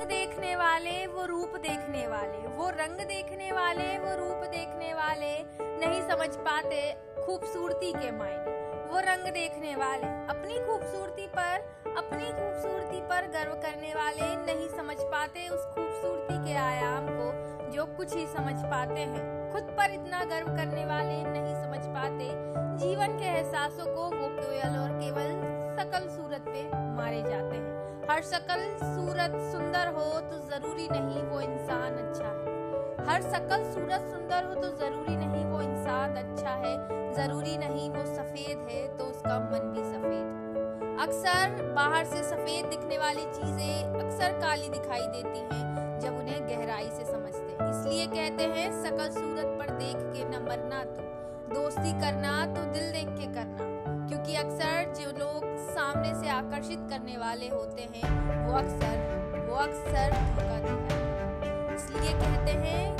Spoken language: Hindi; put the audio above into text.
रंग देखने वाले, वो रूप देखने वाले। वो रंग देखने वाले, वो रूप देखने वाले। नहीं समझ पाते खूबसूरती के मायने। वो रंग देखने वाले। अपनी खूबसूरती पर, अपनी खूबसूरती पर गर्व करने वाले नहीं समझ पाते उस खूबसूरती के आयाम को, जो कुछ ही समझ पाते हैं। खुद पर इतना गर्व करने वाले नहीं समझ पाते। जीवन के एहसासों को वो केवल और केवल सकल सूरत पे मारे जाते हैं। हर शकल सूरत सुंदर हो तो ज़रूरी नहीं वो इंसान अच्छा है। हर शकल सूरत सुंदर हो तो ज़रूरी नहीं वो इंसान अच्छा है। ज़रूरी नहीं वो सफ़ेद है तो उसका मन भी सफ़ेद अक्सर बाहर से सफ़ेद दिखने वाली चीज़ें अक्सर काली दिखाई देती हैं, जब उन्हें गहराई से समझते हैं। इसलिए कहते हैं, सकल सूरत पर देख के न मरना तो दोस्ती करना तो दिल देख के करना। क्योंकि अक्सर जो लोग सामने से आकर्षित करने वाले होते हैं, वो अक्सर वो अक्सर धोखा देता है। इसलिए कहते हैं